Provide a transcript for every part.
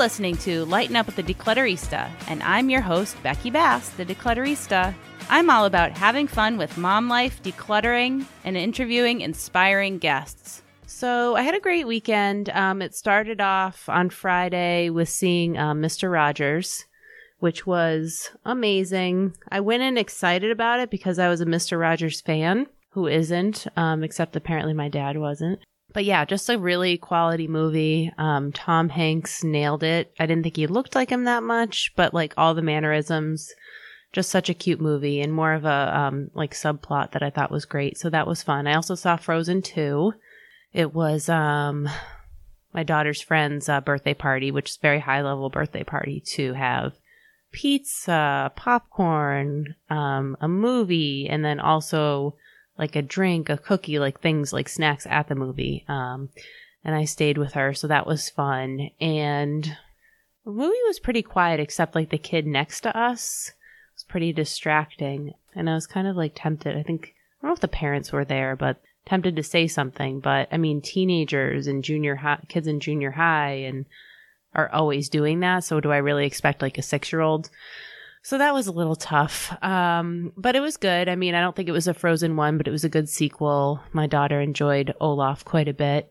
Listening to Lighten Up with the Declutterista, and I'm your host, Becky Bass, the Declutterista. I'm all about having fun with mom life, decluttering, and interviewing inspiring guests. So I had a great weekend. Um, it started off on Friday with seeing um, Mr. Rogers, which was amazing. I went in excited about it because I was a Mr. Rogers fan. Who isn't? Um, except apparently my dad wasn't but yeah, just a really quality movie. Um, Tom Hanks nailed it. I didn't think he looked like him that much, but like all the mannerisms, just such a cute movie and more of a um, like subplot that I thought was great. So that was fun. I also saw Frozen 2. It was um, my daughter's friend's uh, birthday party, which is very high level birthday party to have pizza, popcorn, um, a movie, and then also like a drink, a cookie, like things like snacks at the movie. Um, and I stayed with her, so that was fun. And the movie was pretty quiet, except like the kid next to us was pretty distracting. And I was kind of like tempted. I think, I don't know if the parents were there, but tempted to say something. But I mean, teenagers and junior high, kids in junior high and are always doing that. So do I really expect like a six year old so that was a little tough. Um, but it was good. I mean, I don't think it was a Frozen one, but it was a good sequel. My daughter enjoyed Olaf quite a bit.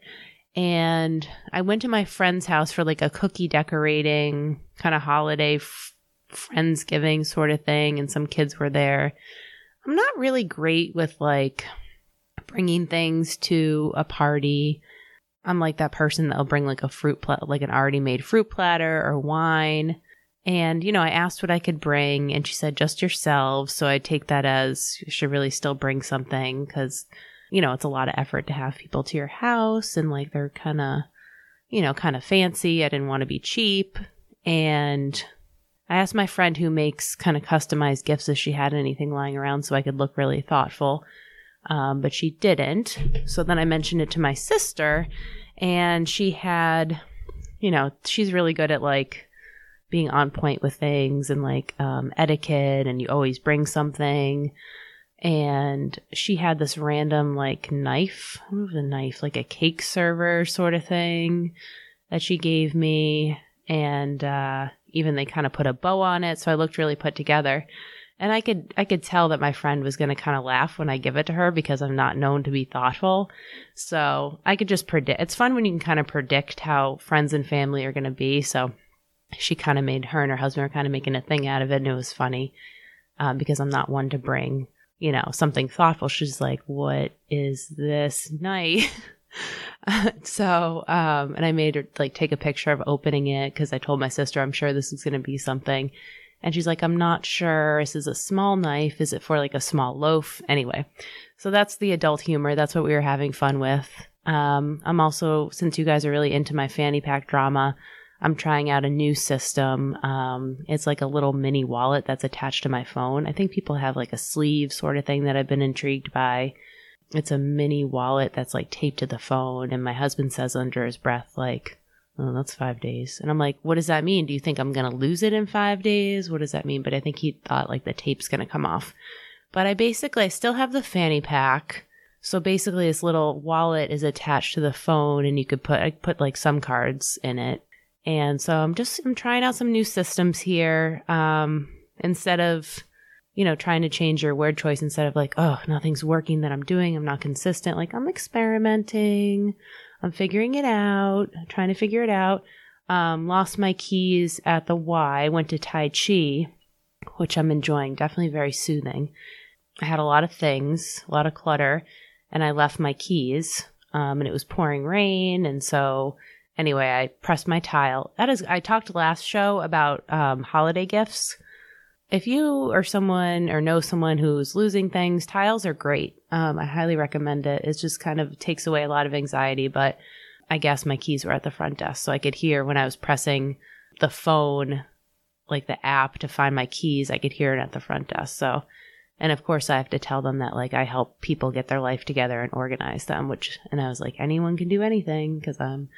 And I went to my friend's house for like a cookie decorating kind of holiday f- friendsgiving sort of thing. And some kids were there. I'm not really great with like bringing things to a party. I'm like that person that'll bring like a fruit plat, like an already made fruit platter or wine. And, you know, I asked what I could bring, and she said, just yourselves. So I take that as you should really still bring something because, you know, it's a lot of effort to have people to your house and like they're kind of, you know, kind of fancy. I didn't want to be cheap. And I asked my friend who makes kind of customized gifts if she had anything lying around so I could look really thoughtful. Um, but she didn't. So then I mentioned it to my sister, and she had, you know, she's really good at like, being on point with things and like um, etiquette, and you always bring something. And she had this random like knife, what a knife, like a cake server sort of thing that she gave me. And uh, even they kind of put a bow on it, so I looked really put together. And I could I could tell that my friend was going to kind of laugh when I give it to her because I'm not known to be thoughtful. So I could just predict. It's fun when you can kind of predict how friends and family are going to be. So she kind of made her and her husband were kind of making a thing out of it, and it was funny um, because I'm not one to bring you know something thoughtful. She's like, "What is this night?" so, um, and I made her like take a picture of opening it because I told my sister I'm sure this is going to be something. And she's like, I'm not sure. This is a small knife. Is it for like a small loaf? Anyway, so that's the adult humor. That's what we were having fun with. Um, I'm also, since you guys are really into my fanny pack drama, I'm trying out a new system. Um, it's like a little mini wallet that's attached to my phone. I think people have like a sleeve sort of thing that I've been intrigued by. It's a mini wallet that's like taped to the phone. And my husband says under his breath, like, oh, that's five days. And I'm like, what does that mean? Do you think I'm going to lose it in five days? What does that mean? But I think he thought like the tape's going to come off. But I basically, I still have the fanny pack. So basically, this little wallet is attached to the phone, and you could put I put like some cards in it, and so I'm just I'm trying out some new systems here. Um, instead of you know trying to change your word choice instead of like oh nothing's working that I'm doing. I'm not consistent. Like I'm experimenting. I'm figuring it out trying to figure it out. Um, lost my keys at the Y went to Tai Chi which I'm enjoying. Definitely very soothing. I had a lot of things a lot of clutter and I left my keys um, and it was pouring rain. And so anyway, I pressed my tile. That is, I talked last show about um, holiday gifts. If you or someone or know someone who's losing things, tiles are great. Um, I highly recommend it. It just kind of takes away a lot of anxiety, but I guess my keys were at the front desk. So I could hear when I was pressing the phone, like the app to find my keys, I could hear it at the front desk. So, and of course I have to tell them that like I help people get their life together and organize them, which, and I was like, anyone can do anything because I'm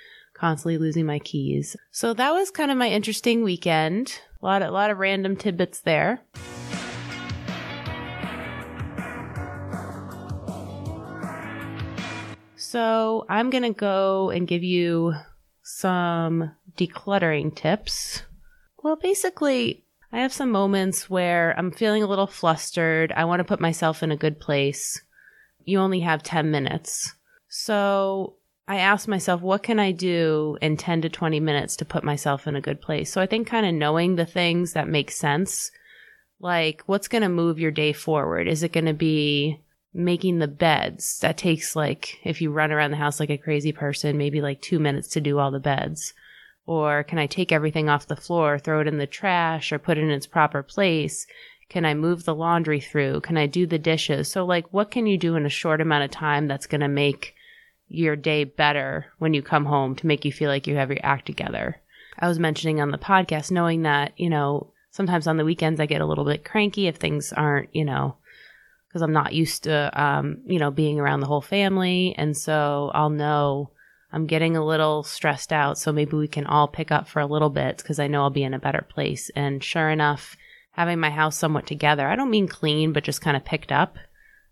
constantly losing my keys. So that was kind of my interesting weekend. A lot, a lot of random tidbits there. So I'm going to go and give you some decluttering tips. Well, basically, I have some moments where I'm feeling a little flustered. I want to put myself in a good place. You only have 10 minutes. So I asked myself, what can I do in 10 to 20 minutes to put myself in a good place? So I think kind of knowing the things that make sense, like what's going to move your day forward? Is it going to be making the beds? That takes like, if you run around the house like a crazy person, maybe like two minutes to do all the beds. Or can I take everything off the floor, throw it in the trash, or put it in its proper place? Can I move the laundry through? Can I do the dishes? So, like, what can you do in a short amount of time that's going to make your day better when you come home to make you feel like you have your act together? I was mentioning on the podcast, knowing that, you know, sometimes on the weekends I get a little bit cranky if things aren't, you know, because I'm not used to, um, you know, being around the whole family. And so I'll know I'm getting a little stressed out. So maybe we can all pick up for a little bit because I know I'll be in a better place. And sure enough, having my house somewhat together, I don't mean clean, but just kind of picked up,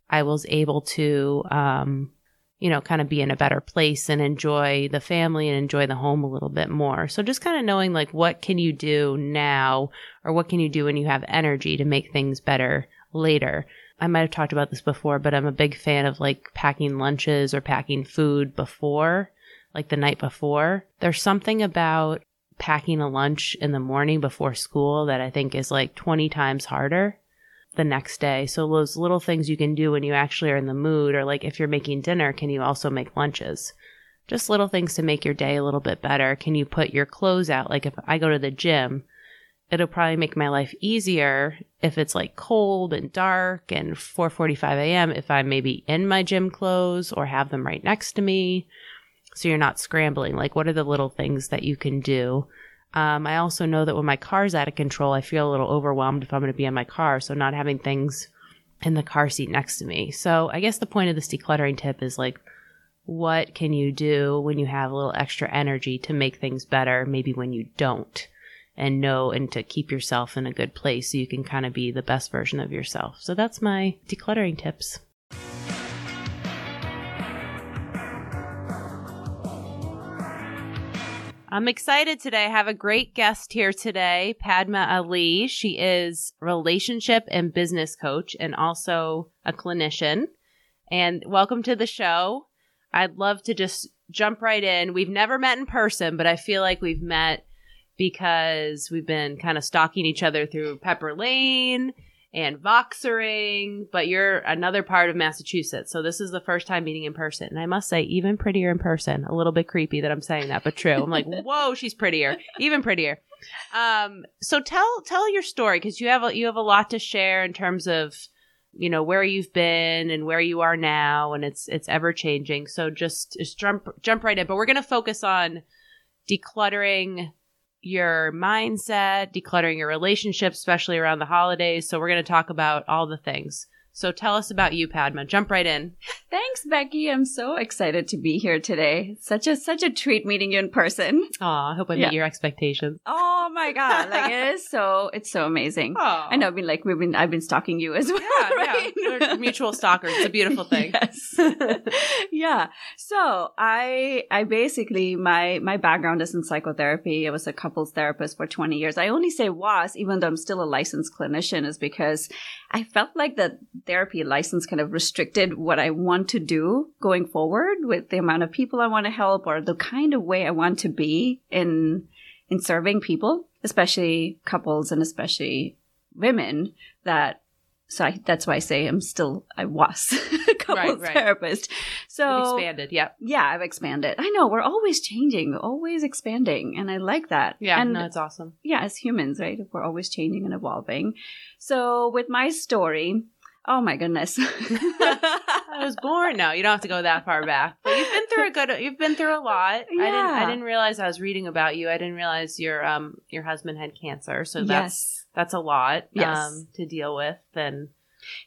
I was able to, um, you know, kind of be in a better place and enjoy the family and enjoy the home a little bit more. So just kind of knowing like what can you do now or what can you do when you have energy to make things better later. I might have talked about this before, but I'm a big fan of like packing lunches or packing food before like the night before. There's something about packing a lunch in the morning before school that I think is like 20 times harder the next day. So those little things you can do when you actually are in the mood or like if you're making dinner, can you also make lunches? Just little things to make your day a little bit better. Can you put your clothes out? Like if I go to the gym, it'll probably make my life easier if it's like cold and dark and 4:45 a.m. if I'm maybe in my gym clothes or have them right next to me so you're not scrambling. Like, what are the little things that you can do? Um, I also know that when my car's out of control, I feel a little overwhelmed if I'm going to be in my car. So not having things in the car seat next to me. So I guess the point of this decluttering tip is like, what can you do when you have a little extra energy to make things better? Maybe when you don't and know and to keep yourself in a good place so you can kind of be the best version of yourself. So that's my decluttering tips. I'm excited today. I have a great guest here today, Padma Ali. She is relationship and business coach and also a clinician. And welcome to the show. I'd love to just jump right in. We've never met in person, but I feel like we've met because we've been kind of stalking each other through Pepper Lane and Voxering, but you're another part of Massachusetts. So this is the first time meeting in person. And I must say, even prettier in person. A little bit creepy that I'm saying that, but true. I'm like, whoa, she's prettier. Even prettier. Um, so tell tell your story because you have a, you have a lot to share in terms of you know where you've been and where you are now, and it's it's ever changing. So just just jump jump right in. But we're gonna focus on decluttering your mindset, decluttering your relationship, especially around the holidays. So we're going to talk about all the things. So tell us about you, Padma. Jump right in. Thanks, Becky. I'm so excited to be here today. Such a such a treat meeting you in person. Aw, I hope I yeah. meet your expectations. Oh my god, like it is so it's so amazing. Aww. I know. I've been like we've been I've been stalking you as well. Yeah, right? yeah. We're mutual stalkers. It's a beautiful thing. Yes. yeah. So I I basically my my background is in psychotherapy. I was a couples therapist for 20 years. I only say was, even though I'm still a licensed clinician, is because I felt like the therapy license kind of restricted what I want to do going forward with the amount of people I want to help or the kind of way I want to be in in serving people, especially couples and especially women that so I, that's why I say I'm still I was a couples right, right. therapist. So You've expanded, yeah, yeah, I've expanded. I know we're always changing, always expanding, and I like that. Yeah, and no, it's awesome. Yeah, as humans, right, we're always changing and evolving. So with my story, Oh my goodness. I was born. No, you don't have to go that far back. But you've been through a good you've been through a lot. Yeah. I didn't I didn't realize I was reading about you. I didn't realize your um your husband had cancer. So that's yes. that's a lot yes. um to deal with and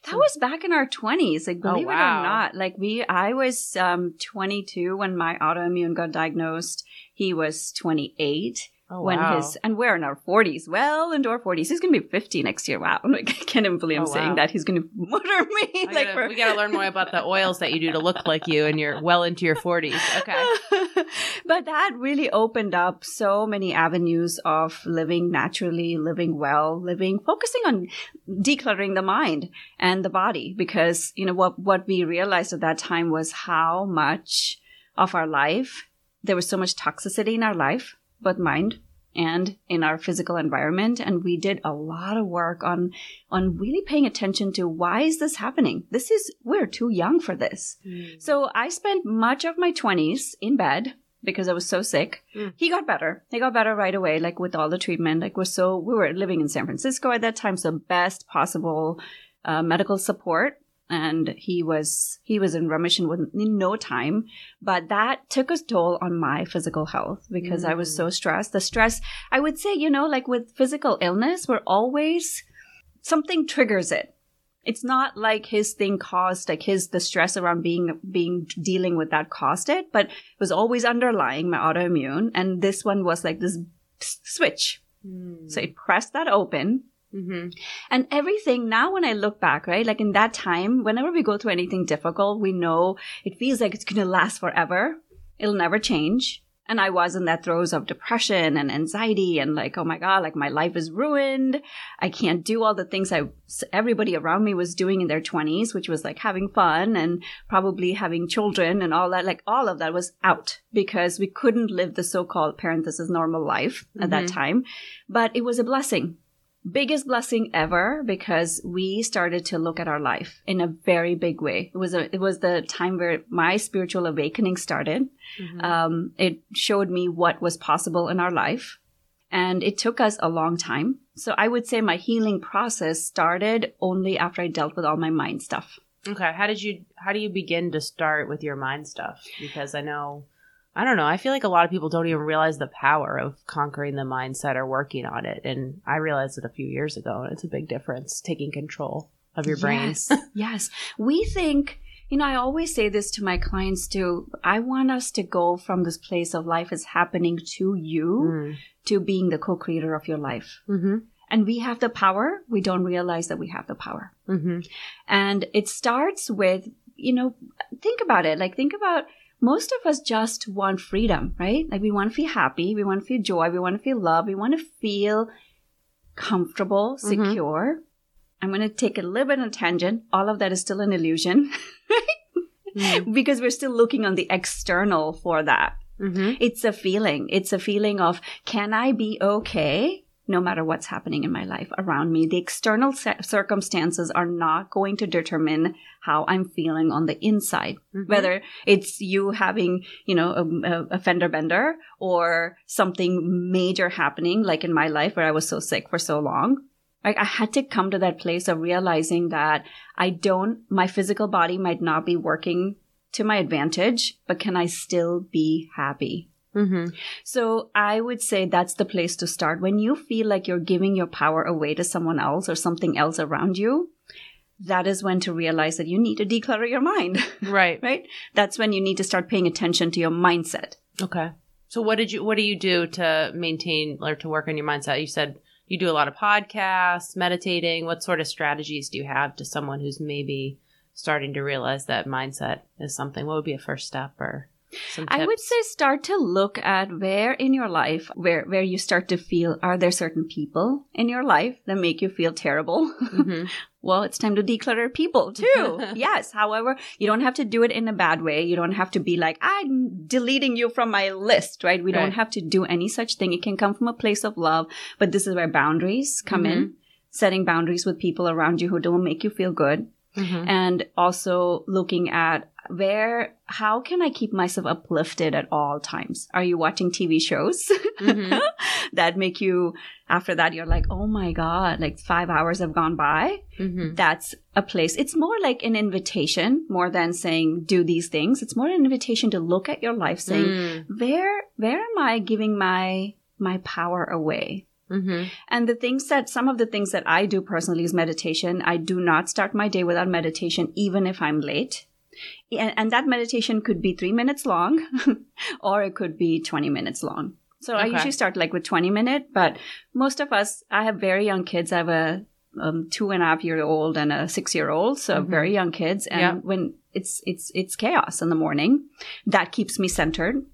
that was back in our 20s like believe oh, wow. it or not like we i was um 22 when my autoimmune got diagnosed he was 28 Oh, when wow. his and we're in our 40s well into our 40s he's gonna be 50 next year wow like i can't even believe i'm Oh, saying wow. that he's gonna murder me like gotta- we got to learn more about the oils that you do to look like you and you're well into your 40s. Okay. but that really opened up so many avenues of living naturally, living well, living, focusing on decluttering the mind and the body. Because, you know, what, what we realized at that time was how much of our life, there was so much toxicity in our life, both mind and in our physical environment and we did a lot of work on on really paying attention to why is this happening this is we're too young for this so I spent much of my 20s in bed because I was so sick. Mm. He got better. He got better right away, like with all the treatment. Like we're so, we were living in San Francisco at that time, so best possible uh, medical support. And he was, he was in remission in no time. But that took a toll on my physical health because I was mm. so stressed. The stress, I would say, you know, like with physical illness, we're always, something triggers it. It's not like his thing caused like his the stress around being being dealing with that caused it but it was always underlying my autoimmune. And this one was like this switch. Hmm. So it pressed that open Mm-hmm. and everything now when i look back right like in that time whenever we go through anything difficult we know it feels like it's going to last forever. It'll never change. And i was in that throes of depression and anxiety and like oh my god like my life is ruined. I can't do all the things i everybody around me was doing in their 20s which was like having fun and probably having children and all that like all of that was out because we couldn't live the so-called parenthesis normal life at that time. But it was a blessing biggest blessing ever because we started to look at our life in a very big way. It was a, it was the time where my spiritual awakening started. Um, it showed me what was possible in our life and it took us a long time. So I would say my healing process started only after I dealt with all my mind stuff. Okay. How did you, how do you begin to start with your mind stuff? Because I know, I don't know, I feel like a lot of people don't even realize the power of conquering the mindset or working on it. And I realized it a few years ago and it's a big difference taking control of your brain. Yes. yes. We think, you know, I always say this to my clients too. I want us to go from this place of life is happening to you Mm. to being the co creator of your life. Mm-hmm. And we have the power. We don't realize that we have the power. Mm-hmm. And it starts with, you know, think about it. Like, think about most of us just want freedom, right? Like, we want to feel happy. We want to feel joy. We want to feel love. We want to feel comfortable, Mhm. secure. I'm going to take a little bit of a tangent. All of that is still an illusion Mm-hmm. because we're still looking on the external for that. Mm-hmm. It's a feeling. It's a feeling of, can I be okay no matter what's happening in my life around me? The external cir- circumstances are not going to determine how I'm feeling on the inside. Mhm. Whether it's you having, you know, a, a, a fender bender or something major happening, like in my life where I was so sick for so long. Like I had to come to that place of realizing that I don't, my physical body might not be working to my advantage, but can I still be happy? Mm-hmm. So I would say that's the place to start. When you feel like you're giving your power away to someone else or something else around you, that is when to realize that you need to declutter your mind, Right. right? That's when you need to start paying attention to your mindset. Okay. So what did you what do you do to maintain or to work on your mindset? You said you do a lot of podcasts, meditating. What sort of strategies do you have to someone who's maybe starting to realize that mindset is something? What would be a first step or? I would say start to look at where in your life where where you start to feel are there certain people in your life that make you feel terrible? Mhm. well, it's time to declutter people too. yes. However, you don't have to do it in a bad way. You don't have to be like, I'm deleting you from my list, right? We Right. don't have to do any such thing. It can come from a place of love, but this is where boundaries come in. Setting boundaries with people around you who don't make you feel good. Mhm. And also looking at where, how can I keep myself uplifted at all times? Are you watching TV shows Mhm. that make you, after that, you're like, oh my God, like five hours have gone by? Mhm. that's a place. It's more like an invitation more than saying do these things. It's more an invitation to look at your life saying, Mm. where where am I giving my my power away? Mhm. And the things that some of the things that I do personally is meditation. I do not start my day without meditation even if I'm late. And, and that meditation could be 3 minutes long or it could be 20 minutes long. So I usually start like with 20 minute, but most of us, I have very young kids. I have a um, two and a half year old and a six year old. So Mhm. very young kids. And Yeah. when it's, it's, it's chaos in the morning, that keeps me centered.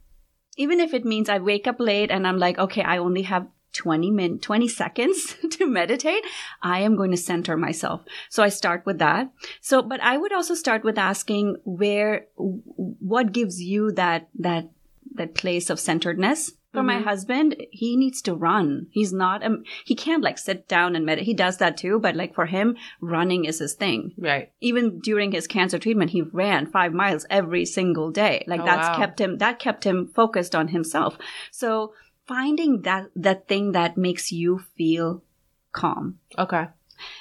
Even if it means I wake up late and I'm like, okay, I only have 20 min 20 seconds to meditate, I am going to center myself. So I start with that. So, but I would also start with asking where, what gives you that, that, that place of centeredness? For my Mhm. husband, he needs to run. He's not, um, he can't like sit down and meditate. He does that too, but like for him, running is his thing. Right. Even during his cancer treatment, he ran five miles every single day. Like Oh, that's wow. kept him, that kept him focused on himself. So finding that, that thing that makes you feel calm. Okay.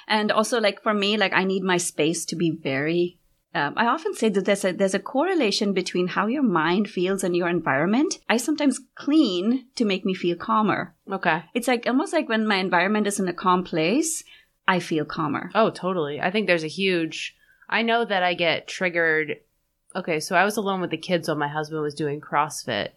And also, like for me, like I need my space to be very. Um, I often say that there's a there's a correlation between how your mind feels and your environment. I sometimes clean to make me feel calmer. Okay. It's like almost like when my environment is in a calm place, I feel calmer. Oh, totally. I think there's a huge. I know that I get triggered. Okay, so I was alone with the kids while my husband was doing CrossFit.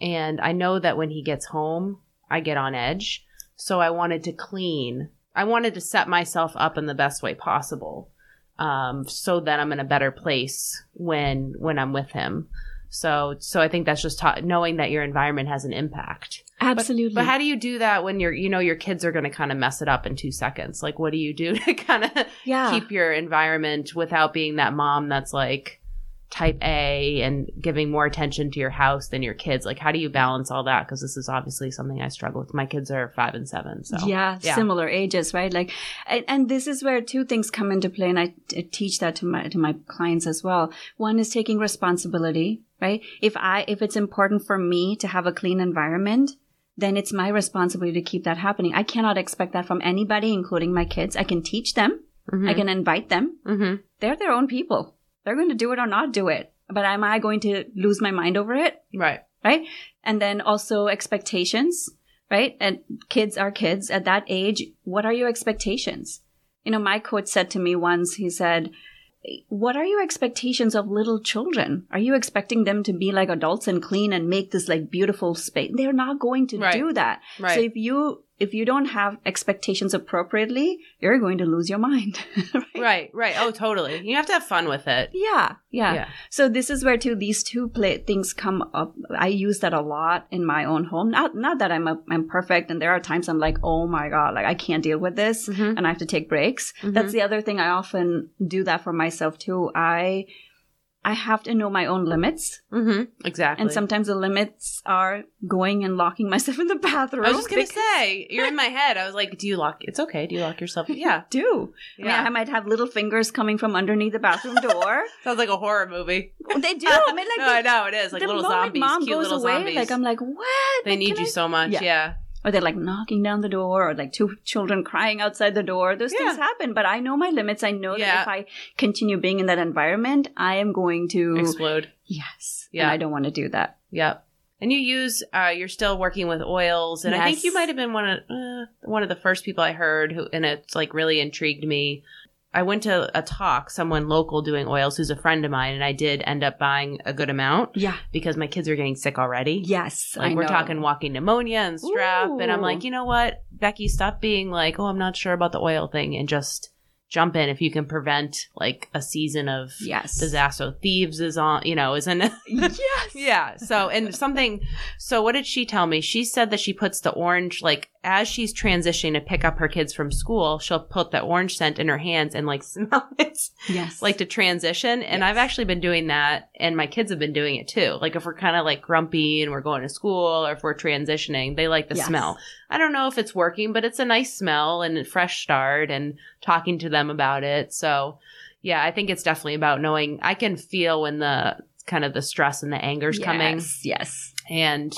And I know that when he gets home, I get on edge. So I wanted to clean. I wanted to set myself up in the best way possible. Um, so that I'm in a better place when when I'm with him. So so I think that's just ta- knowing that your environment has an impact. Absolutely. But how do you do that when you're, you know, your kids are going to kind of mess it up in two seconds? Like, what do you do to kind of yeah. keep your environment without being that mom that's like type A and giving more attention to your house than your kids? Like, how do you balance all that? Because this is obviously something I struggle with. My kids are five and seven. So, yeah, yeah. similar ages, right? Like, and, and this is where two things come into play, and I t- teach that to my to my clients as well. One is taking responsibility, right? If I if it's important for me to have a clean environment, then it's my responsibility to keep that happening. I cannot expect that from anybody, including my kids. I can teach them, I can invite them. hmm They're their own people. They're going to do it or not do it. But am I going to lose my mind over it? Right. right? And then also expectations, right? And kids are kids at that age. What are your expectations? You know, my coach said to me once, he said, what are your expectations of little children? Are you expecting them to be like adults and clean and make this like beautiful space? They're not going to Right. do that. Right. So if you if you don't have expectations appropriately, you're going to lose your mind. right? right. Right. Oh, totally. You have to have fun with it. Yeah, yeah. Yeah. So this is where too these two play things come up. I use that a lot in my own home. Not not that I'm a, I'm perfect, and there are times I'm like, oh my god, like I can't deal with this, Mhm. and I have to take breaks. Mhm. That's the other thing. I often do that for myself too. I I have to know my own limits, hmm Exactly. and sometimes the limits are going and locking myself in the bathroom. I was just gonna because- say, you're in my head. I was like, "Do you lock? It's okay. Do you lock yourself?" Yeah, Do I mean yeah. I might have little fingers coming from underneath the bathroom door? Sounds like a horror movie. they do. I mean, like no, the- I know it is like little zombies, mom cute goes little away, zombies. like I'm like, what? they Like, need you I- so much. Yeah. Yeah. Or they're like knocking down the door, or like two children crying outside the door. Those things happen, but I know my limits. I know Yeah. that if I continue being in that environment, I am going to Explode. yes, Yeah. and I don't want to do that. Yep. And you use, uh, you're still working with oils, and I think you might have been one of uh, one of the first people I heard who, and it's like really intrigued me. I went to a talk, someone local doing oils, who's a friend of mine, and I did end up buying a good amount Yeah. because my kids are getting sick already. Yes. Like I we're know. talking walking pneumonia and strep, and I'm like, you know what, Becky, stop being like, oh, I'm not sure about the oil thing, and just jump in if you can prevent like a season of Yes. disaster. Thieves is on, you know, isn't it? yes. yeah. So and something. So what did she tell me? She said that she puts the orange like as she's transitioning to pick up her kids from school, she'll put the orange scent in her hands and like smell it Yes. like to transition. And Yes. I've actually been doing that, and my kids have been doing it too. Like if we're kind of like grumpy and we're going to school, or if we're transitioning, they like the Yes. smell. I don't know if it's working, but it's a nice smell and a fresh start, and talking to them about it. So yeah, I think it's definitely about knowing. I can feel when the kind of the stress and the anger's coming, Yes. Yes. and.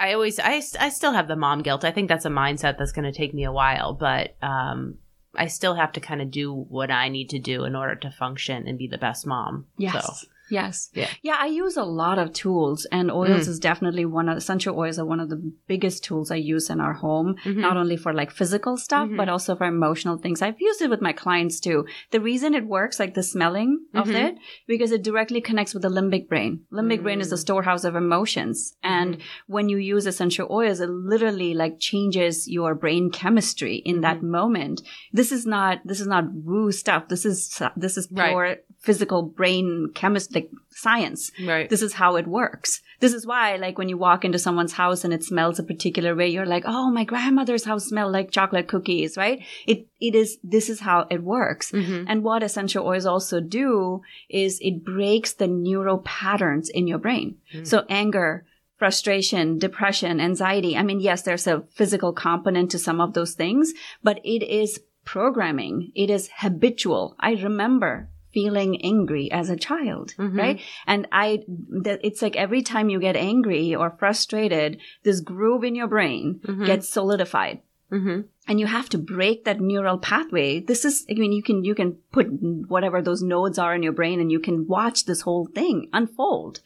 I always, I, I still have the mom guilt. I think that's a mindset that's going to take me a while, but um, I still have to kind of do what I need to do in order to function and be the best mom. Yes. So, Yes. Yeah. Yeah, I use a lot of tools and oils Mm. is definitely one of essential oils are one of the biggest tools I use in our home, Mhm. not only for like physical stuff, Mhm. but also for emotional things. I've used it with my clients too. The reason it works, like the smelling of Mhm. it, because it directly connects with the limbic brain. Limbic brain is the Mm. storehouse of emotions. And when you use essential oils, it literally like changes your brain chemistry in that Mm-hmm. moment. This is not, this is not woo stuff. This is, this is Right. pure physical brain chemistry, like science. Right. This is how it works. This is why, like, when you walk into someone's house and it smells a particular way, you're like, oh, my grandmother's house smelled like chocolate cookies, right? It, it is, this is how it works. Mhm. And what essential oils also do is it breaks the neural patterns in your brain. Mm. So anger, frustration, depression, anxiety. I mean, yes, there's a physical component to some of those things, but it is programming. It is habitual. I remember feeling angry as a child, Mhm. right? And I, that it's like every time you get angry or frustrated, this groove in your brain Mhm. gets solidified Mhm. and you have to break that neural pathway this is i mean you can you can put whatever those nodes are in your brain and you can watch this whole thing unfold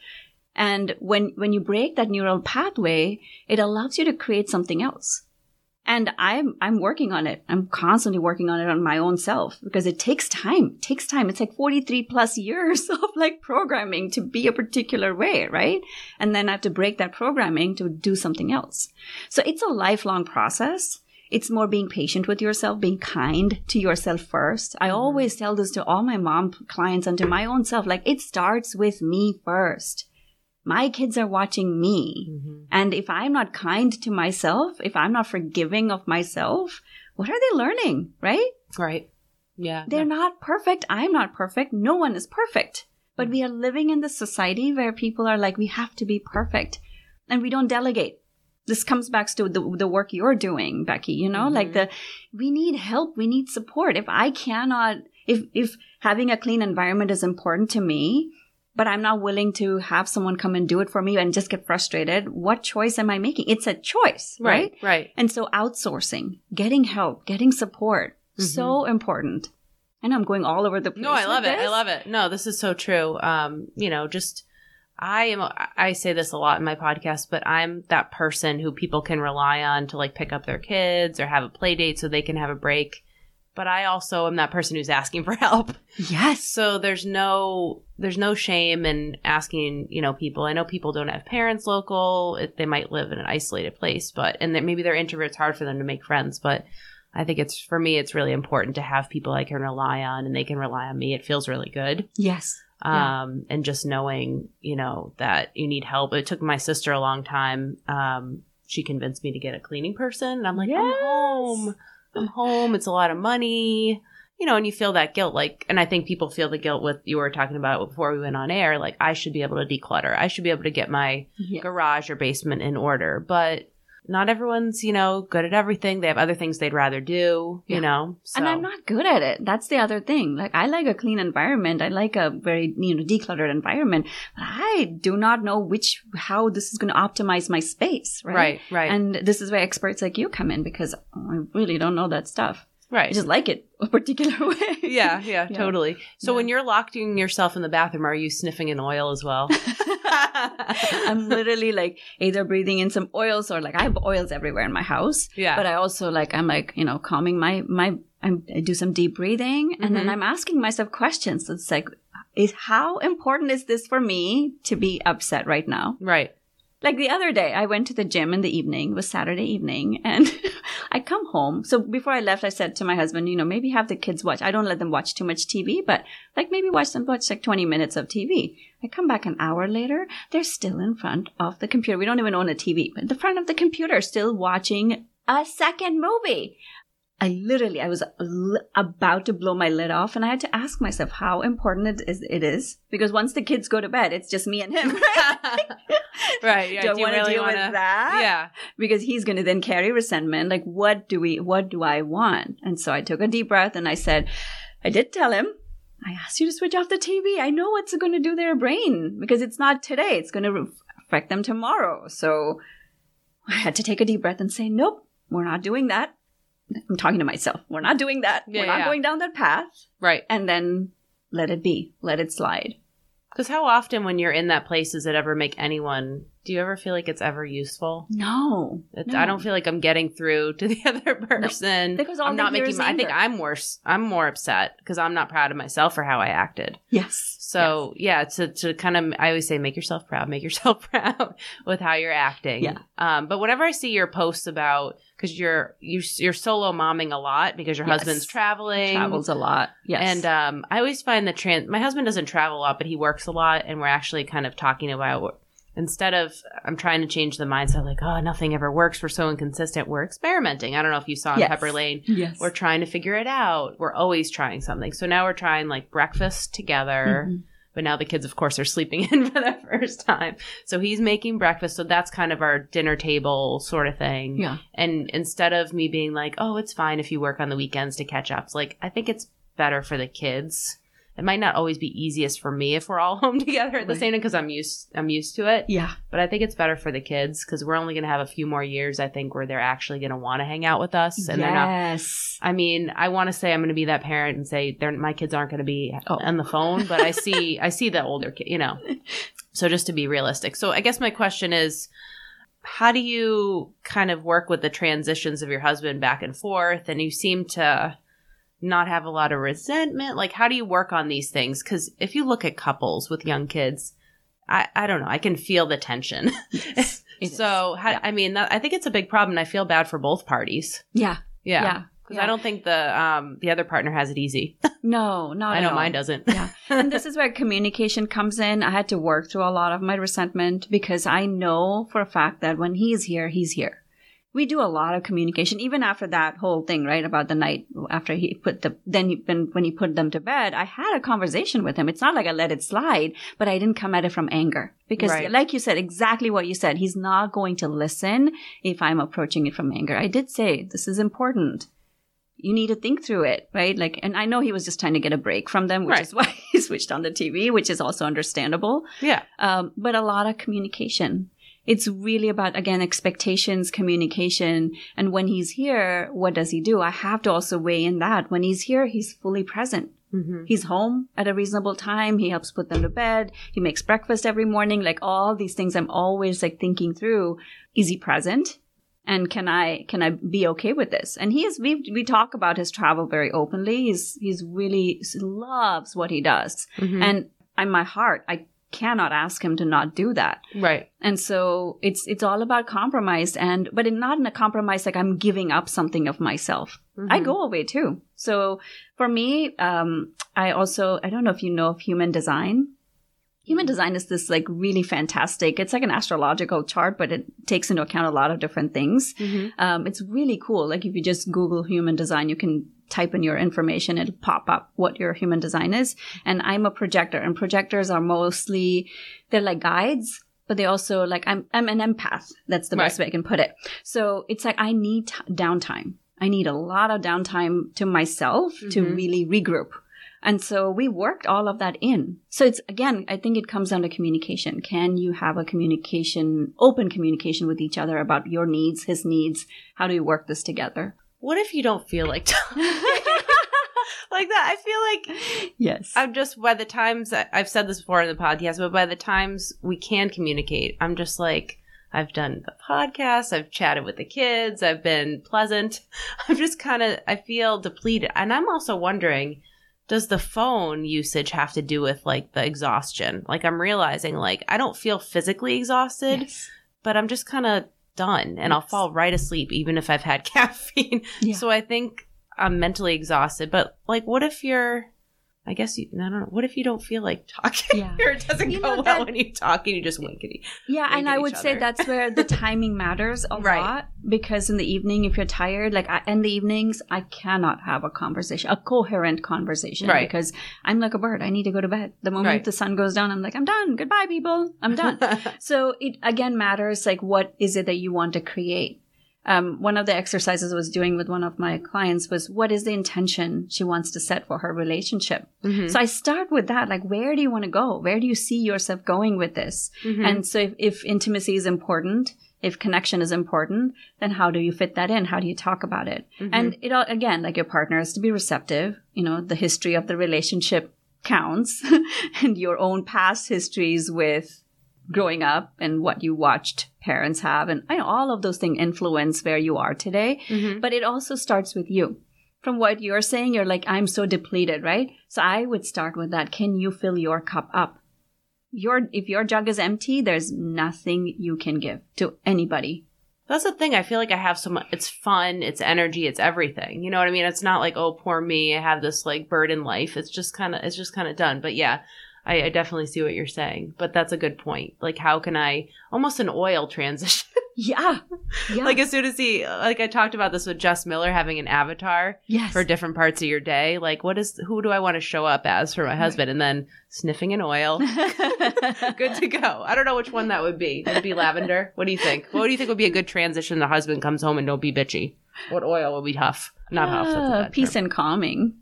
and when when you break that neural pathway it allows you to create something else and i'm i'm working on it i'm constantly working on it on my own self because it takes time it takes time it's like 43 plus years of like programming to be a particular way right and then i have to break that programming to do something else so it's a lifelong process it's more being patient with yourself, being kind to yourself first. I always tell this to all my mom clients and to my own self. Like, it starts with me first. My kids are watching me. Mhm. And if I'm not kind to myself, if I'm not forgiving of myself, what are they learning? Right? Right. Yeah. They're not perfect. I'm not perfect. No one is perfect. But we are living in this society where people are like, we have to be perfect. And we don't delegate. This comes back to the, the work you're doing, Becky, you know, like Mhm. the, we need help. We need support. If I cannot, if, if having a clean environment is important to me, but I'm not willing to have someone come and do it for me and just get frustrated, what choice am I making? It's a choice, right? Right. Right. And so outsourcing, getting help, getting support, so important. And I'm going all over the place. Mm-hmm. No, I love it. I love it. No, this is so true. Um, you know, just I am I say this a lot in my podcast, but I'm that person who people can rely on to like pick up their kids or have a play date so they can have a break. But I also am that person who's asking for help. Yes. So there's no there's no shame in asking, you know, people. I know people don't have parents local. It, they might live in an isolated place, but and that maybe they're introverts hard for them to make friends, but I think it's for me it's really important to have people I can rely on and they can rely on me. It feels really good. Yes. Yeah. Um and just knowing, you know, that you need help. It took my sister a long time. Um she convinced me to get a cleaning person. And I'm like, I'm home. I'm home. It's a lot of money you know, and you feel that guilt, like, and I think people feel the guilt with you were talking about before we went on air, like, I should be able to declutter. I should be able to get my Yeah. garage or basement in order. But not everyone's, you know, good at everything. They have other things they'd rather do, you know. So. And I'm not good at it. That's the other thing. Like I like a clean environment. I like a very, you know, decluttered environment. But I do not know which how this is going to optimize my space, right? right, right, And this is where experts like you come in because I really don't know that stuff. I just like it a particular way. yeah, yeah, Yeah. totally. So Yeah. when you're locking yourself in the bathroom, are you sniffing an oil as well? I'm literally like either breathing in some oils or like I have oils everywhere in my house. yeah. But I also like I'm like you know calming my my I'm, I do some deep breathing and then Mhm. I'm asking myself questions. It's like, is how important is this for me to be upset right now? right. Like the other day, I went to the gym in the evening. It was Saturday evening, and I come home. So before I left, I said to my husband, you know, maybe have the kids watch. I don't let them watch too much TV, but like maybe watch them watch like 20 minutes of TV. I come back an hour later, they're still in front of the computer. We don't even own a TV, but in the front of the computer, still watching a second movie. I literally, I was l- about to blow my lid off, and I had to ask myself how important it is. It is because once the kids go to bed, it's just me and him. right. Yeah. do I want to really deal want with that? Yeah. because he's going to then carry resentment. Like, what do we, what do I want? And so I took a deep breath and I said, I did tell him, I asked you to switch off the TV. I know what's going to do their brain because it's not today. It's going to affect them tomorrow. So I had to take a deep breath and say, nope, we're not doing that. I'm talking to myself. We're not doing that. Yeah, we're not yeah. going down that path. Right. And then let it be. Let it slide. Because how often when you're in that place does it ever make anyone? Do you ever feel like it's ever useful? No, no. I don't feel like I'm getting through to the other person. Because all I'm not making. My, I think. I'm worse. I'm more upset because I'm not proud of myself for how I acted. Yes. So yeah, to to kind of I always say make yourself proud, make yourself proud with how you're acting. Yeah. Um, but whenever I see your posts about because you're you're you're solo momming a lot because your Yes. husband's traveling. travels a lot. Yes. And um, I always find that trans. My husband doesn't travel a lot, but he works a lot, and we're actually kind of talking about instead of I'm trying to change the mindset, like oh nothing ever works, we're so inconsistent. We're experimenting. I don't know if you saw in Yes. Pepper Lane. yes. We're trying to figure it out. We're always trying something. So now we're trying like breakfast together. Mhm. But now the kids, of course, are sleeping in for the first time. So he's making breakfast. So that's kind of our dinner table sort of thing. Yeah. And instead of me being like, oh, it's fine if you work on the weekends to catch up, it's like, I think it's better for the kids. It might not always be easiest for me if we're all home together at the Right. same time because I'm used I'm used to it. Yeah. But I think it's better for the kids because we're only going to have a few more years. I think where they're actually going to want to hang out with us, and they're not yes. I mean, I want to say I'm going to be that parent and say they're my kids aren't going to be Oh. on the phone, but I see I see the older kid, you know. So just to be realistic. So I guess my question is how do you kind of work with the transitions of your husband back and forth and you seem to not have a lot of resentment? Like how do you work on these things cuz if you look at couples with young kids, I I don't know, I can feel the tension. Is. so, how, Yeah. I mean, that, I think it's a big problem I feel bad for both parties. Yeah. Yeah. Yeah. Because Yeah. I don't think the um the other partner has it easy. No, not I know all. mine doesn't. Yeah. and this is where communication comes in. I had to work through a lot of my resentment because I know for a fact that when he's here, he's here. We do a lot of communication, even after that whole thing, right? About the night after he put the, then he, when, when he put them to bed, I had a conversation with him. It's not like I let it slide, but I didn't come at it from anger because Right. like you said, exactly what you said, he's not going to listen if I'm approaching it from anger. I did say, this is important you need to think through it, right? Like, and I know he was just trying to get a break from them, which Right. is why he switched on the TV, which is also understandable. yeah. Um, but a lot of communication. It's really about, again, expectations, communication. And when he's here, what does he do? I have to also weigh in that. When he's here, he's fully present. Mm-hmm. He's home at a reasonable time. He helps put them to bed. He makes breakfast every morning. Like all these things I'm always like thinking through. Is he present? And can I, can I be okay with this? And he is, we, we talk about his travel very openly. He's, he's really loves what he does. Mm-hmm. And in my heart, I cannot ask him to not do that. right. And so it's, it's all about compromise and, but in, not in a compromise like I'm giving up something of myself. I Mhm. go away too. So for me, um, I also, I don't know if you know of human design. Human design is this like really fantastic. It's like an astrological chart, but it takes into account a lot of different things. Mm-hmm. Um, it's really cool. Like if you just Google human design, you can type in your information. It'll pop up what your human design is. And I'm a projector and projectors are mostly, they're like guides, but they also like, I'm, I'm an empath. That's the best way I can put it. So it's like, I need t- downtime. I need a lot of downtime to myself to Mhm. really regroup. And so we worked all of that in. So it's again, I think it comes down to communication. Can you have a communication, open communication with each other about your needs, his needs? How do you work this together? What if you don't feel like like that? I feel like Yes. I'm just by the times I- I've said this before in the podcast, but by the times we can communicate, I'm just like I've done the podcast, I've chatted with the kids, I've been pleasant. I'm just kind of I feel depleted, and I'm also wondering. Does the phone usage have to do with like the exhaustion? Like I'm realizing like I don't feel physically exhausted, Yes. but I'm just kind of done and I'll fall right asleep even if I've had caffeine. Yeah. So I think I'm mentally exhausted. But like, what if you're, I guess you, I don't know, what if you don't feel like talking Yeah. or it doesn't You go well that- when you talk and you just wink at each Yeah, wink and I would say that's where the timing matters a Right. lot because in the evening, if you're tired, like I, in the evenings, I cannot have a conversation, a coherent conversation, Right. because I'm like a bird. I need to go to bed. The moment Right. the sun goes down, I'm like, I'm done. Goodbye, people. I'm done. so it again matters like what is it that you want to create um, one of the exercises I was doing with one of my clients was what is the intention she wants to set for her relationship Mhm. so i start with that like where do you want to go where do you see yourself going with this Mhm. and so if, if intimacy is important if connection is important then how do you fit that in how do you talk about it Mhm. and it all again like your partner is to be receptive you know the history of the relationship counts and your own past histories with growing up and what you watched parents have and I know all of those things influence where you are today Mhm. but it also starts with you from what you're saying you're like i'm so depleted right so i would start with that can you fill your cup up your if your jug is empty there's nothing you can give to anybody That's the thing. I feel like I have so much. It's fun. It's energy. It's everything. You know what I mean? It's not like, oh, poor me. I have this like burden life. It's just kind of, it's just kind of done. But yeah, I, I definitely see what you're saying. But that's a good point. Like, how can I almost an oil transition? yeah yeah like as soon as he, like I talked about this with Jess Miller having an avatar yes for different parts of your day. Like, what is, who do I want to show up as for my husband? And then sniffing an oil. good to go. I don't know which one that would be. It'd be lavender? What do you think? What do you think would be a good transition? The husband comes home and don't be bitchy. What oil would be huff? Not huff. Ah, bad peace term. and calming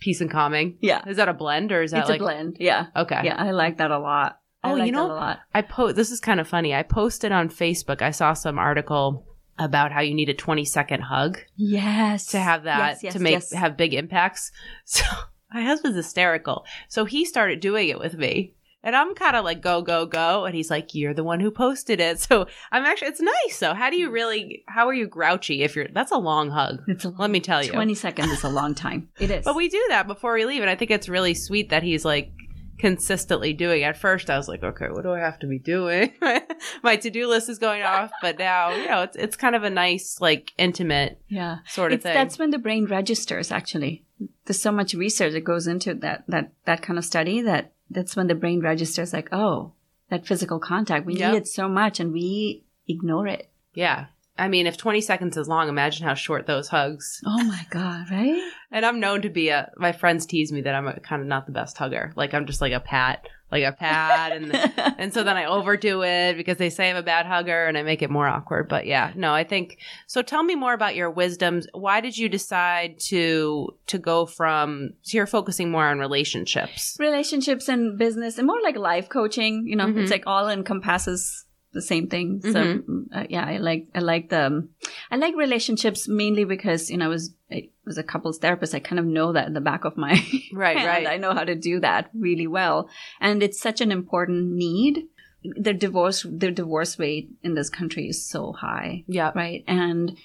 peace and calming. yeah Is that a blend or is that it's like a blend yeah okay? yeah i like that a lot I Oh, you know- that a lot I post. This is kind of funny. I posted on Facebook. I saw some article about how you need a 20 second hug yes to have that Yes, yes, to make yes. have big impacts. So my husband's hysterical. So he started doing it with me. And I'm kind of like go go go and he's like you're the one who posted it. So I'm actually it's nice though. How do you really how are you grouchy if you're that's a long hug. it's a Let me tell you. 20 seconds is a long time it is But we do that before we leave and I think it's really sweet that he's like consistently doing. At first I was like, okay, what do I have to be doing? My to-do list is going off, but now, you know, it's it's kind of a nice like intimate yeah sort of it's, thing. that's when the brain registers actually there's so much research that goes into that that that kind of study that that's when the brain registers like oh that physical contact we Yep. need it so much and we ignore it yeah. I mean, if 20 seconds is long, imagine how short those hugs. oh my god right And I'm known to be a. My friends tease me that I'm a, kind of not the best hugger. Like I'm just like a pat, like a pad and and so then I overdo it because they say I'm a bad hugger, and I make it more awkward. But yeah, no, I think so. Tell me more about your wisdoms. Why did you decide to to go from? So you're focusing more on relationships. relationships and business and more like life coaching you know Mhm. it's like all encompasses the same thing so Mhm. uh, yeah i like i like the i like relationships mainly because you know i was i was a couples therapist i kind of know that in the back of my Right, hand. right. i know how to do that really well. And it's such an important need. The divorce the divorce rate in this country is so high Yeah. right? And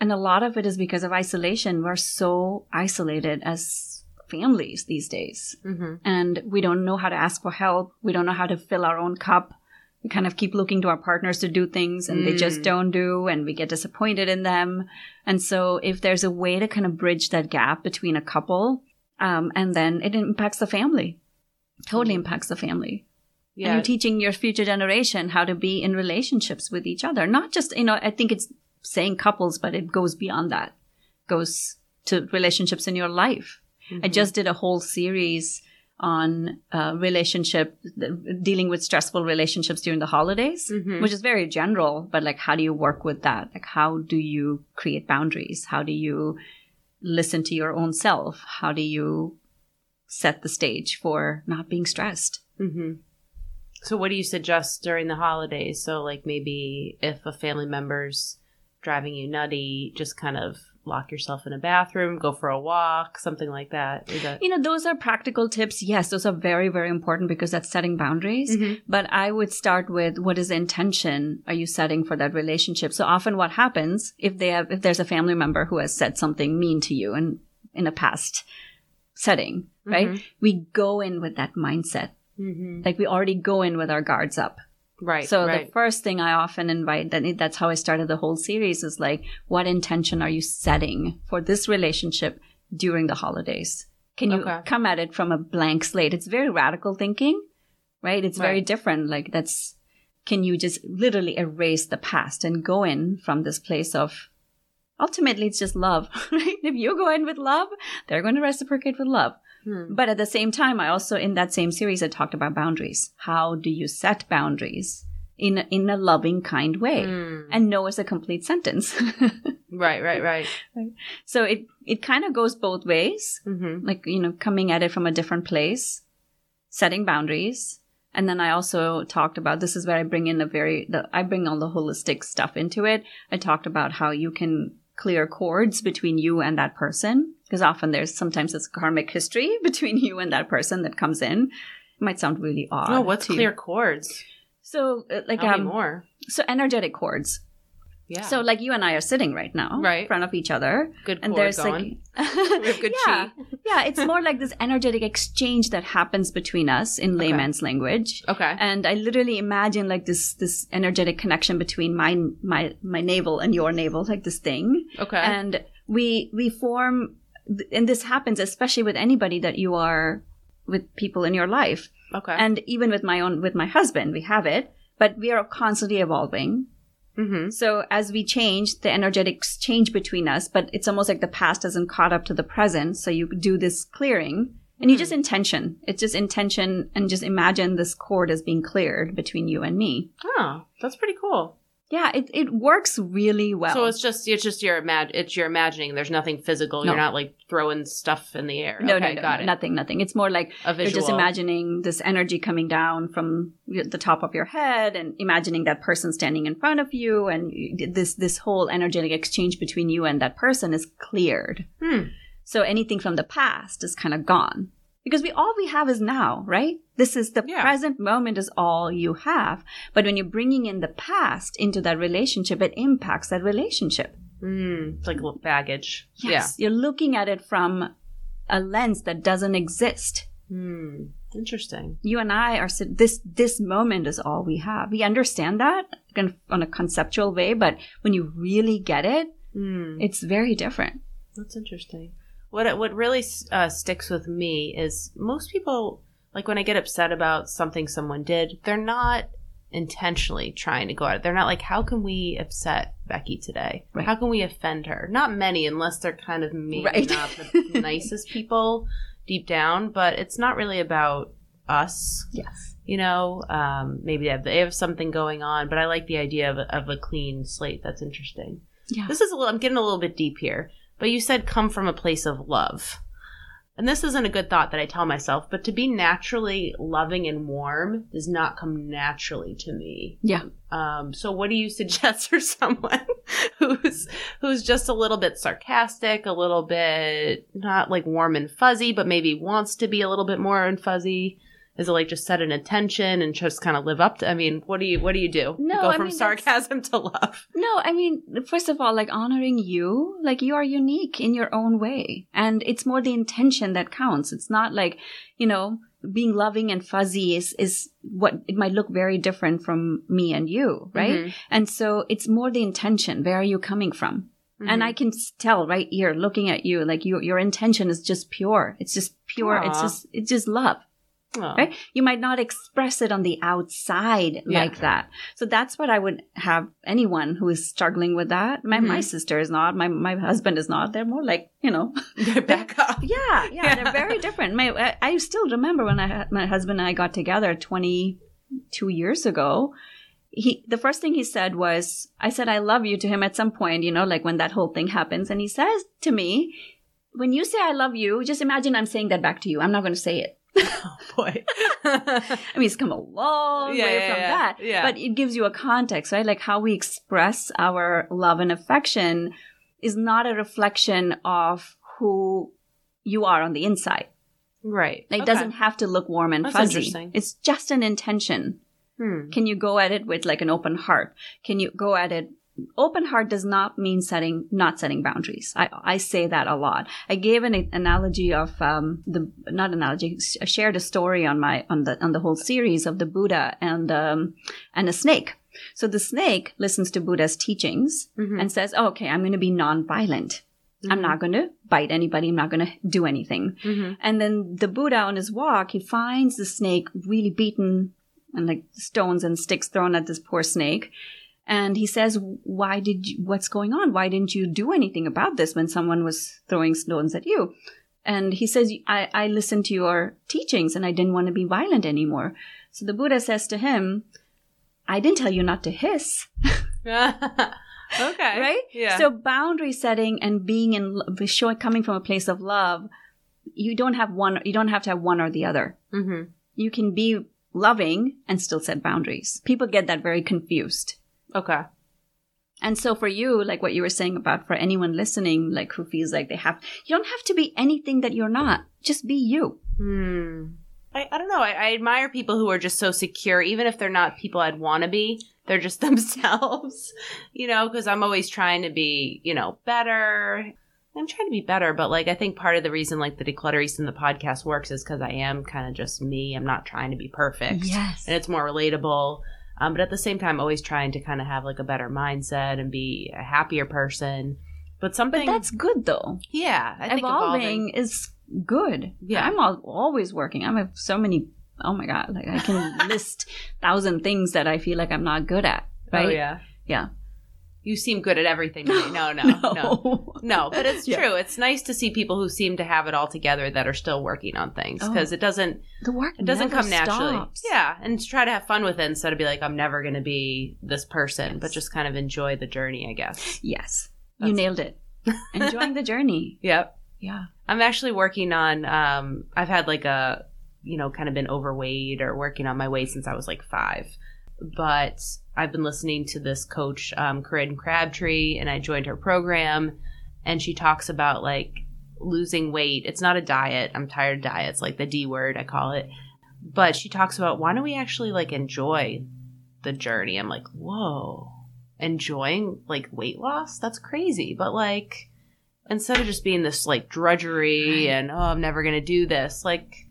and a lot of it is because of isolation. We're so isolated as families these days. Hmm and we don't know how to ask for help. We don't know how to fill our own cup we kind of keep looking to our partners to do things and they just Mm. don't do and we get disappointed in them. And so if there's a way to kind of bridge that gap between a couple um, and then it impacts the family. Totally impacts the family. And you're teaching your future generation how to be in relationships with each other. Not just you know i think it's saying couples but it goes beyond that. Goes to relationships in your life. I Mhm. just did a whole series on uh, relationship dealing with stressful relationships during the holidays Mhm. which is very general but like how do you work with that? Like how do you create boundaries? How do you listen to your own self? How do you set the stage for not being stressed? Hmm So, what do you suggest during the holidays? So, like maybe if a family member's driving you nutty, just kind of lock yourself in a bathroom, go for a walk, something like that. That You know, those are practical tips. Yes, those are very, very important because that's setting boundaries. Mhm. But I would start with what is the intention are you setting for that relationship? So often what happens if they have, if there's a family member who has said something mean to you in, in a past setting, right? Mhm. We go in with that mindset. Mhm. Like we already go in with our guards up. Right? So right. the first thing I often invite, that that's how I started the whole series, is like, what intention are you setting for this relationship during the holidays? Can you Okay. come at it from a blank slate? It's very radical thinking, right? It's very different. Like that's, can you just literally erase the past and go in from this place of, ultimately it's just love, right? If you go in with love, they're going to reciprocate with love. Hmm. But at the same time, I also in that same series I talked about boundaries. How do you set boundaries in a, in a loving, kind way? Hmm. And no is a complete sentence. Right, right, right. so it it kind of goes both ways. hmm Like you know, coming at it from a different place, setting boundaries, and then I also talked about this is where I bring in a very the I bring all the holistic stuff into it. I talked about how you can clear cords between you and that person because often there's sometimes it's karmic history between you and that person that comes in. It might sound really odd. Oh, what's clear chords? So, uh, like, Tell um, more. so energetic cords. Yeah. So, like, you and I are sitting right now, Right. in front of each other, good and there's going. like, we have good yeah, chi. yeah. It's more like this energetic exchange that happens between us in Okay. layman's language. Okay. And I literally imagine like this this energetic connection between my my my navel and your navel, like this thing. okay. And we we form, and this happens especially with anybody that you are with people in your life, okay. and even with my own with my husband, we have it. But we are constantly evolving. mm-hmm. So as we change, the energetics change between us, but it's almost like the past hasn't caught up to the present. So you do this clearing and you just intention. It's just intention and just imagine this cord as being cleared between you and me. Oh, that's pretty cool. Yeah, it, it works really well. So it's just it's just your imag- it's your imagining. There's nothing physical. No. You're not like throwing stuff in the air. no, okay, no, no, got it. nothing, nothing. It's more like A you're just imagining this energy coming down from the top of your head and imagining that person standing in front of you and this this whole energetic exchange between you and that person is cleared. Hmm. So anything from the past is kind of gone. Because we all we have is now, right? This is the Yeah. present moment is all you have. But when you're bringing in the past into that relationship, it impacts that relationship. Mm, it's like a little baggage. Yes. You're looking at it from a lens that doesn't exist. Yeah. Hmm. Interesting. You and I are this this moment is all we have. We understand that on a conceptual way, but when you really get it, Hmm. it's very different. That's interesting. What what really uh, sticks with me is most people like when I get upset about something someone did, they're not intentionally trying to go at it. They're not like, how can we upset Becky today? Right. How can we offend her? Not many, unless they're kind of maybe Right. not the nicest people deep down. But it's not really about us. Yes. You know, um, maybe they have, they have something going on, but I like the idea of a, of a clean slate. That's interesting. Yeah. This is a little, I'm getting a little bit deep here, but you said come from a place of love. And this isn't a good thought that I tell myself, but to be naturally loving and warm does not come naturally to me. Yeah. Um, so what do you suggest for someone who's who's just a little bit sarcastic, a little bit not like warm and fuzzy, but maybe wants to be a little bit more and fuzzy? Is it like just set an intention and just kind of live up to? I mean, what do you what do you do? No, go I from mean, sarcasm to love. No, I mean, first of all, like honoring you, like you are unique in your own way. And it's more the intention that counts. It's not like, you know, being loving and fuzzy is, is what it might look very different from me and you, right? Mhm. And so it's more the intention. Where are you coming from? And Mhm. I can tell right here, looking at you, like your your intention is just pure. It's just pure. It's just it's just love Aw. right? You might not express it on the outside Yeah. like that. So that's what I would have anyone who is struggling with that. My my Mhm. sister is not. My my husband is not. They're more like you know. Back up. Yeah, yeah, Yeah. they're very different. My I, I still remember when I my husband and I got together twenty two years ago. He the first thing he said was, "I said I love you" to him at some point. You know, like when that whole thing happens, and he says to me. When you say I love you, just imagine I'm saying that back to you. I'm not going to say it. Oh boy. I mean, it's come a long Yeah, way yeah, from yeah. that. Yeah. But it gives you a context, right? Like how we express our love and affection is not a reflection of who you are on the inside. right. Like, It doesn't have to look warm and That's fuzzy. interesting. It's just an intention. Hmm. Can you go at it with like an open heart? Can you go at it? Open heart does not mean setting, not setting boundaries. I, I say that a lot. I gave an analogy of, um, the, not analogy, I shared a story on my, on the, on the whole series of the Buddha and, um, and a snake. So the snake listens to Buddha's teachings Mhm. and says, oh, okay, I'm going to be non-violent. I'm not going to bite anybody. I'm not going to do anything. Mhm. And then the Buddha on his walk, he finds the snake really beaten and like stones and sticks thrown at this poor snake. And he says, why did you, what's going on? Why didn't you do anything about this when someone was throwing stones at you? And he says, I, I listened to your teachings and I didn't want to be violent anymore. So the Buddha says to him, I didn't tell you not to hiss. okay. right? Yeah. So boundary setting and being in showing coming from a place of love, you don't have one. You don't have to have one or the other. hmm You can be loving and still set boundaries. People get that very confused. Okay. And so for you, like what you were saying about for anyone listening, like who feels like they have, you don't have to be anything that you're not. Just be you. Hmm. I, I don't know. I, I admire people who are just so secure, even if they're not people I'd want to be. They're just themselves, you know, because I'm always trying to be, you know, better. I'm trying to be better, but like I think part of the reason like the declutterist in the podcast works is because I am kind of just me. I'm not trying to be perfect. Yes. And it's more relatable. Um, but at the same time, always trying to kind of have like a better mindset and be a happier person. But something But that's good though. yeah, I think evolving, is good. Yeah. I'm al- always working. I have so many. Oh my god! Like I can list thousand things that I feel like I'm not good at. Right? Oh yeah, Yeah. You seem good at everything. me. No, no, no, no. But it's true. It's nice to see people who seem to have it all together that are still working on things Oh. because it doesn't The work it doesn't come naturally. Yeah, and to try to have fun with it instead of be like I'm never going to be this person, but just kind of enjoy the journey, I guess. Yes. You nailed it. Enjoying the journey. Yep. Yeah. I'm actually working on um I've had like a you know kind of been overweight or working on my weight since I was like 5. But I've been listening to this coach um Corinne Crabtree and I joined her program and she talks about like losing weight. It's not a diet. I'm tired of diets like the D word I call it. But she talks about why don't we actually like enjoy the journey? I'm like, "Whoa. Enjoying like weight loss? That's crazy." But like instead of just being this like drudgery and oh i'm never gonna do this like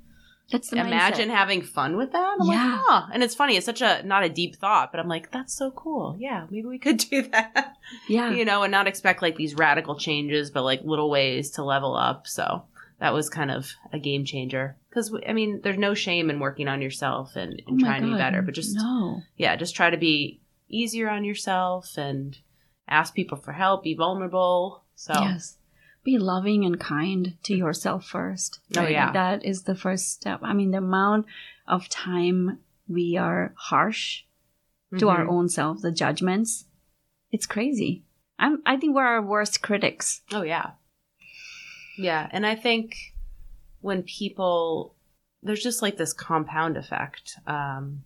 That's imagine mindset. having fun with that I'm Yeah. like, oh. and it's funny it's such a not a deep thought but i'm like that's so cool yeah maybe we could do that Yeah. you know and not expect like these radical changes but like little ways to level up so that was kind of a game changer because i mean there's no shame in working on yourself and, Oh and my trying to be better but just no. yeah just try to be easier on yourself and ask people for help be vulnerable so Yes. Be loving and kind to yourself first. Oh, yeah. That is the first step. I mean, the amount of time we are harsh to our Mhm. own self, the judgments, it's crazy. I'm, I think we're our worst critics. Oh yeah. Yeah, and I think when people there's just like this compound effect. Um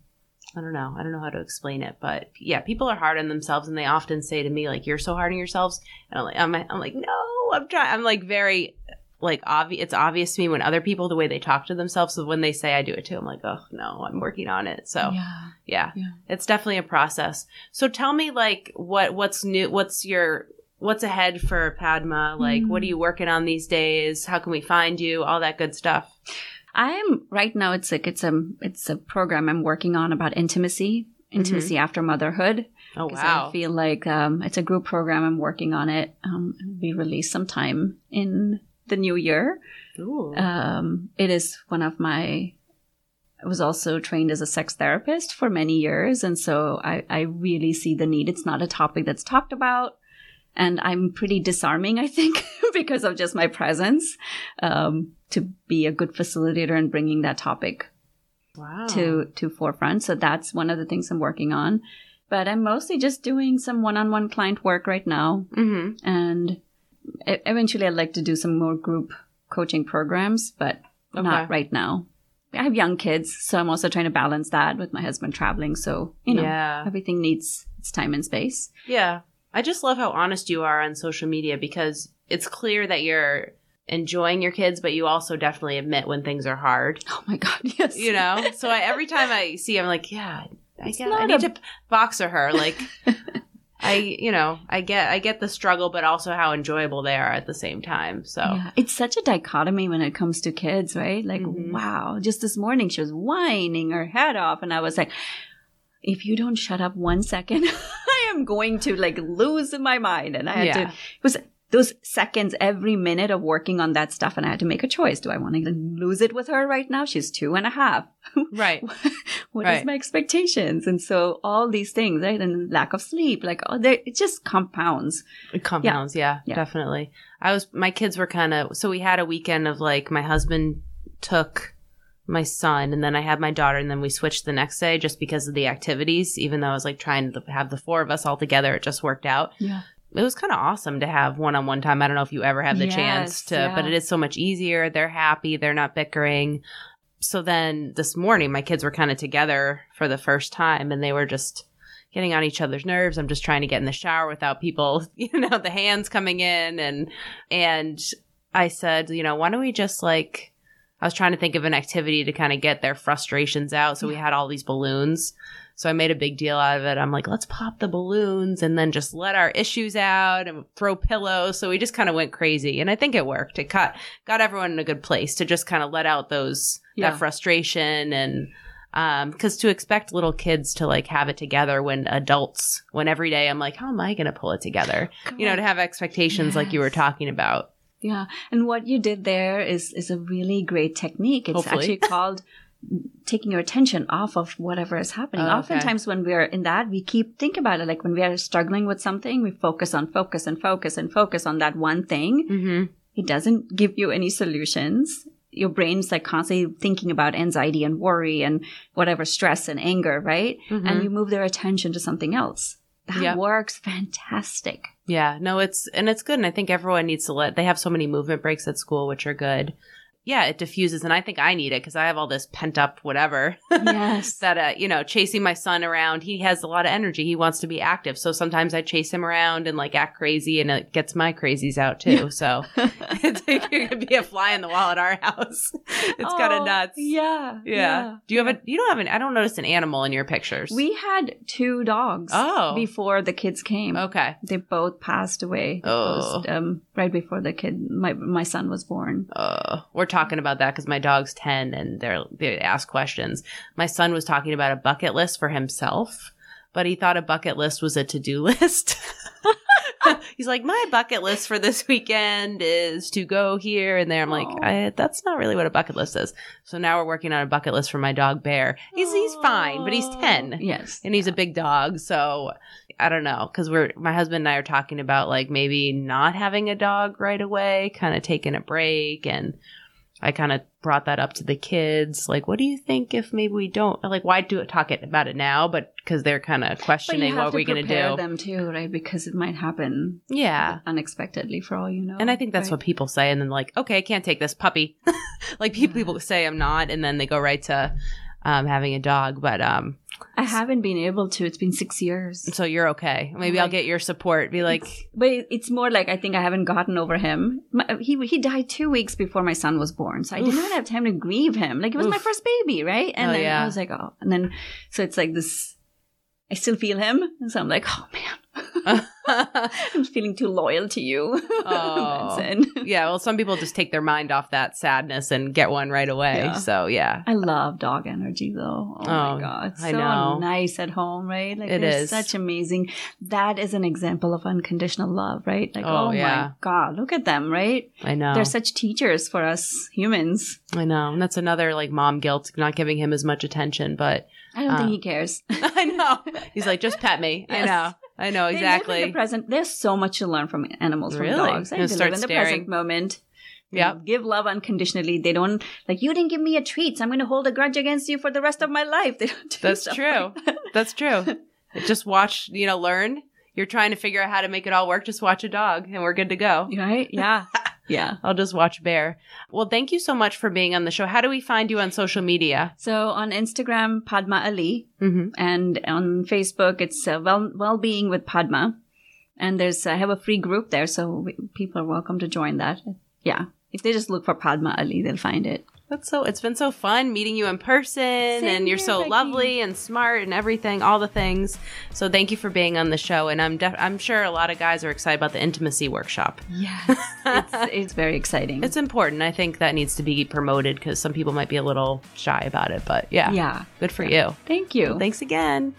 I don't know. I don't know how to explain it, but yeah, people are hard on themselves and they often say to me like you're so hard on yourselves and I'm like I'm, I'm like no, I'm trying I'm like very like obvious it's obvious to me when other people the way they talk to themselves so when they say I do it too I'm like oh no I'm working on it so Yeah. yeah. Yeah. It's definitely a process. So tell me like what what's new what's your what's ahead for Padma? Like what are Mm. you working on these days? How can we find you? All that good stuff. I'm right now. It's like it's a it's a program I'm working on about intimacy, intimacy after motherhood. Oh wow. I feel like um, it's a group program. I'm working on it. Um, it'll be released sometime in the new year. Ooh. Um, it is one of my. I was also trained as a sex therapist for many years, and so I, I really see the need. It's not a topic that's talked about, and I'm pretty disarming, I think, because of just my presence um, to be a good facilitator and bringing that topic wow. to to forefront. So that's one of the things I'm working on. But I'm mostly just doing some one-on-one client work right now, Mhm. and eventually I'd like to do some more group coaching programs, but Okay. not right now. I have young kids, so I'm also trying to balance that with my husband traveling. So you know, Yeah. everything needs its time and space. Yeah. I just love how honest you are on social media because it's clear that you're enjoying your kids, but you also definitely admit when things are hard. Oh my god, yes. You know? so I, every time I see, I'm like, yeah, I, get, I need a- to boxer her. Like, I, you know, I get, I get the struggle, but also how enjoyable they are at the same time. So, Yeah, it's such a dichotomy when it comes to kids, right? Like, Mhm. wow, just this morning she was whining her head off, and I was like, if you don't shut up one second, I am going to like lose my mind. And I had to, it was those seconds every minute of working on that stuff, and I had to make a choice. Do I want to lose it with her right now? She's two and a half. right. What is Right. my expectations? And so all these things, right? And lack of sleep, like, oh, it just compounds. It compounds, yeah, Yeah. definitely. I was my kids were kind of so we had a weekend of like my husband took my son and then I had my daughter and then we switched the next day just because of the activities even though I was like trying to have the four of us all together it just worked out. Yeah. It was kind of awesome to have one-on-one time. I don't know if you ever have the Yes, chance to yeah. but it is so much easier. They're happy, they're not bickering. So then this morning my kids were kind of together for the first time and they were just getting on each other's nerves. I'm just trying to get in the shower without people, you know, the hands coming in and and I said, you know, why don't we just like I was trying to think of an activity to kind of get their frustrations out. So we had all these balloons. So I made a big deal out of it. I'm like, let's pop the balloons and then just let our issues out and throw pillows. So we just kind of went crazy. And I think it worked. It got got everyone in a good place to just kind of let out those Yeah. that frustration and um because to expect little kids to like have it together when adults when every day i'm like how am i going to pull it together you know to have expectations like you were talking about Yeah, and what you did there is is a really great technique. It's Hopefully. actually called taking your attention off of whatever is happening. Oh, okay. Oftentimes, when we're in that, we keep think about it. Like when we are struggling with something, we focus on focus and focus and focus on that one thing. mm-hmm. It doesn't give you any solutions. Your brain's like constantly thinking about anxiety and worry and whatever stress and anger, right? Mhm. And you move their attention to something else. That Yeah. works fantastic. Yeah, no, it's and it's good, and I think everyone needs to let. They have so many movement breaks at school, which are good. Yeah, it diffuses, and I think I need it because I have all this pent up whatever. Yes. that uh, you know, chasing my son around. He has a lot of energy. He wants to be active, so sometimes I chase him around and like act crazy, and it gets my crazies out too. So it's like you're gonna be a fly in the wall at our house. It's kind Oh, of nuts. Yeah. Yeah. Do you have a? You don't have an. I don't notice an animal in your pictures. We had two dogs Oh. before the kids came. okay. They both passed away. Oh. Um, right before the kid, my my son was born. uh, we're talking about that because my dog's 10 and they're, they ask questions. My son was talking about a bucket list for himself, but he thought a bucket list was a to do list. He's like, my bucket list for this weekend is to go here and there. I'm like, I, that's not really what a bucket list is. So now we're working on a bucket list for my dog Bear. He's he's fine, but he's 10 Yes. and he's a big dog so i don't know because we're my husband and i are talking about like maybe not having a dog right away kind of taking a break and i kind of brought that up to the kids like what do you think if maybe we don't like why do it talk it about it now but because they're kind of questioning what we're going to do them too, right? Because it might happen yeah unexpectedly for all you know. and I think that's right? what people say, and then like, okay, I can't take this puppy. like people, people say I'm not, and then they go right to um, having a dog. But um, I haven't been able to. It's been six years. so you're okay. Maybe I'll get your support. Be like, But it's more like I think I haven't gotten over him. My, he he died two weeks before my son was born, so I did Oof. not have time to grieve him. Like it was my first baby, right? And Oh, then yeah. I was like, oh, and then so it's like this. I still feel him, and so I'm like, oh man, I'm feeling too loyal to you, Oh. Yeah, well, some people just take their mind off that sadness and get one right away. Yeah. So yeah, I love dog energy though. Oh, Oh, my god, I so nice at home, right? Like It they're such amazing. That is an example of unconditional love, right? Like Oh, oh, yeah. my god, look at them, right? I know. They're such teachers for us humans. I know, and that's another like mom guilt, not giving him as much attention. But I don't Uh, think he cares. I know he's like, just pet me. I know, I know They live in exactly. the present. There's so much to learn from animals, from Really? dogs. They live start in the staring. present moment. Yeah. Give love unconditionally. They don't like you didn't give me a treat, so I'm going to hold a grudge against you for the rest of my life. They don't do That's true. like that. That's true. just watch, you know, learn. You're trying to figure out how to make it all work. Just watch a dog, and we're good to go. Right? Yeah. Yeah. I'll just watch Bear. Well, thank you so much for being on the show. How do we find you on social media? So on Instagram, Padma Ali, Mm-hmm. and on Facebook, it's uh, well well being with Padma. And there's I have a free group there, so we, people are welcome to join that. Yeah, if they just look for Padma Ali, they'll find it. That's so. It's been so fun meeting you in person, and you're here, so Becky. lovely and smart and everything, all the things. So thank you for being on the show, and I'm def- I'm sure a lot of guys are excited about the intimacy workshop. Yes, it's it's very exciting. It's important. I think that needs to be promoted because some people might be a little shy about it. But yeah, yeah. good for you. Thank you. Thanks again.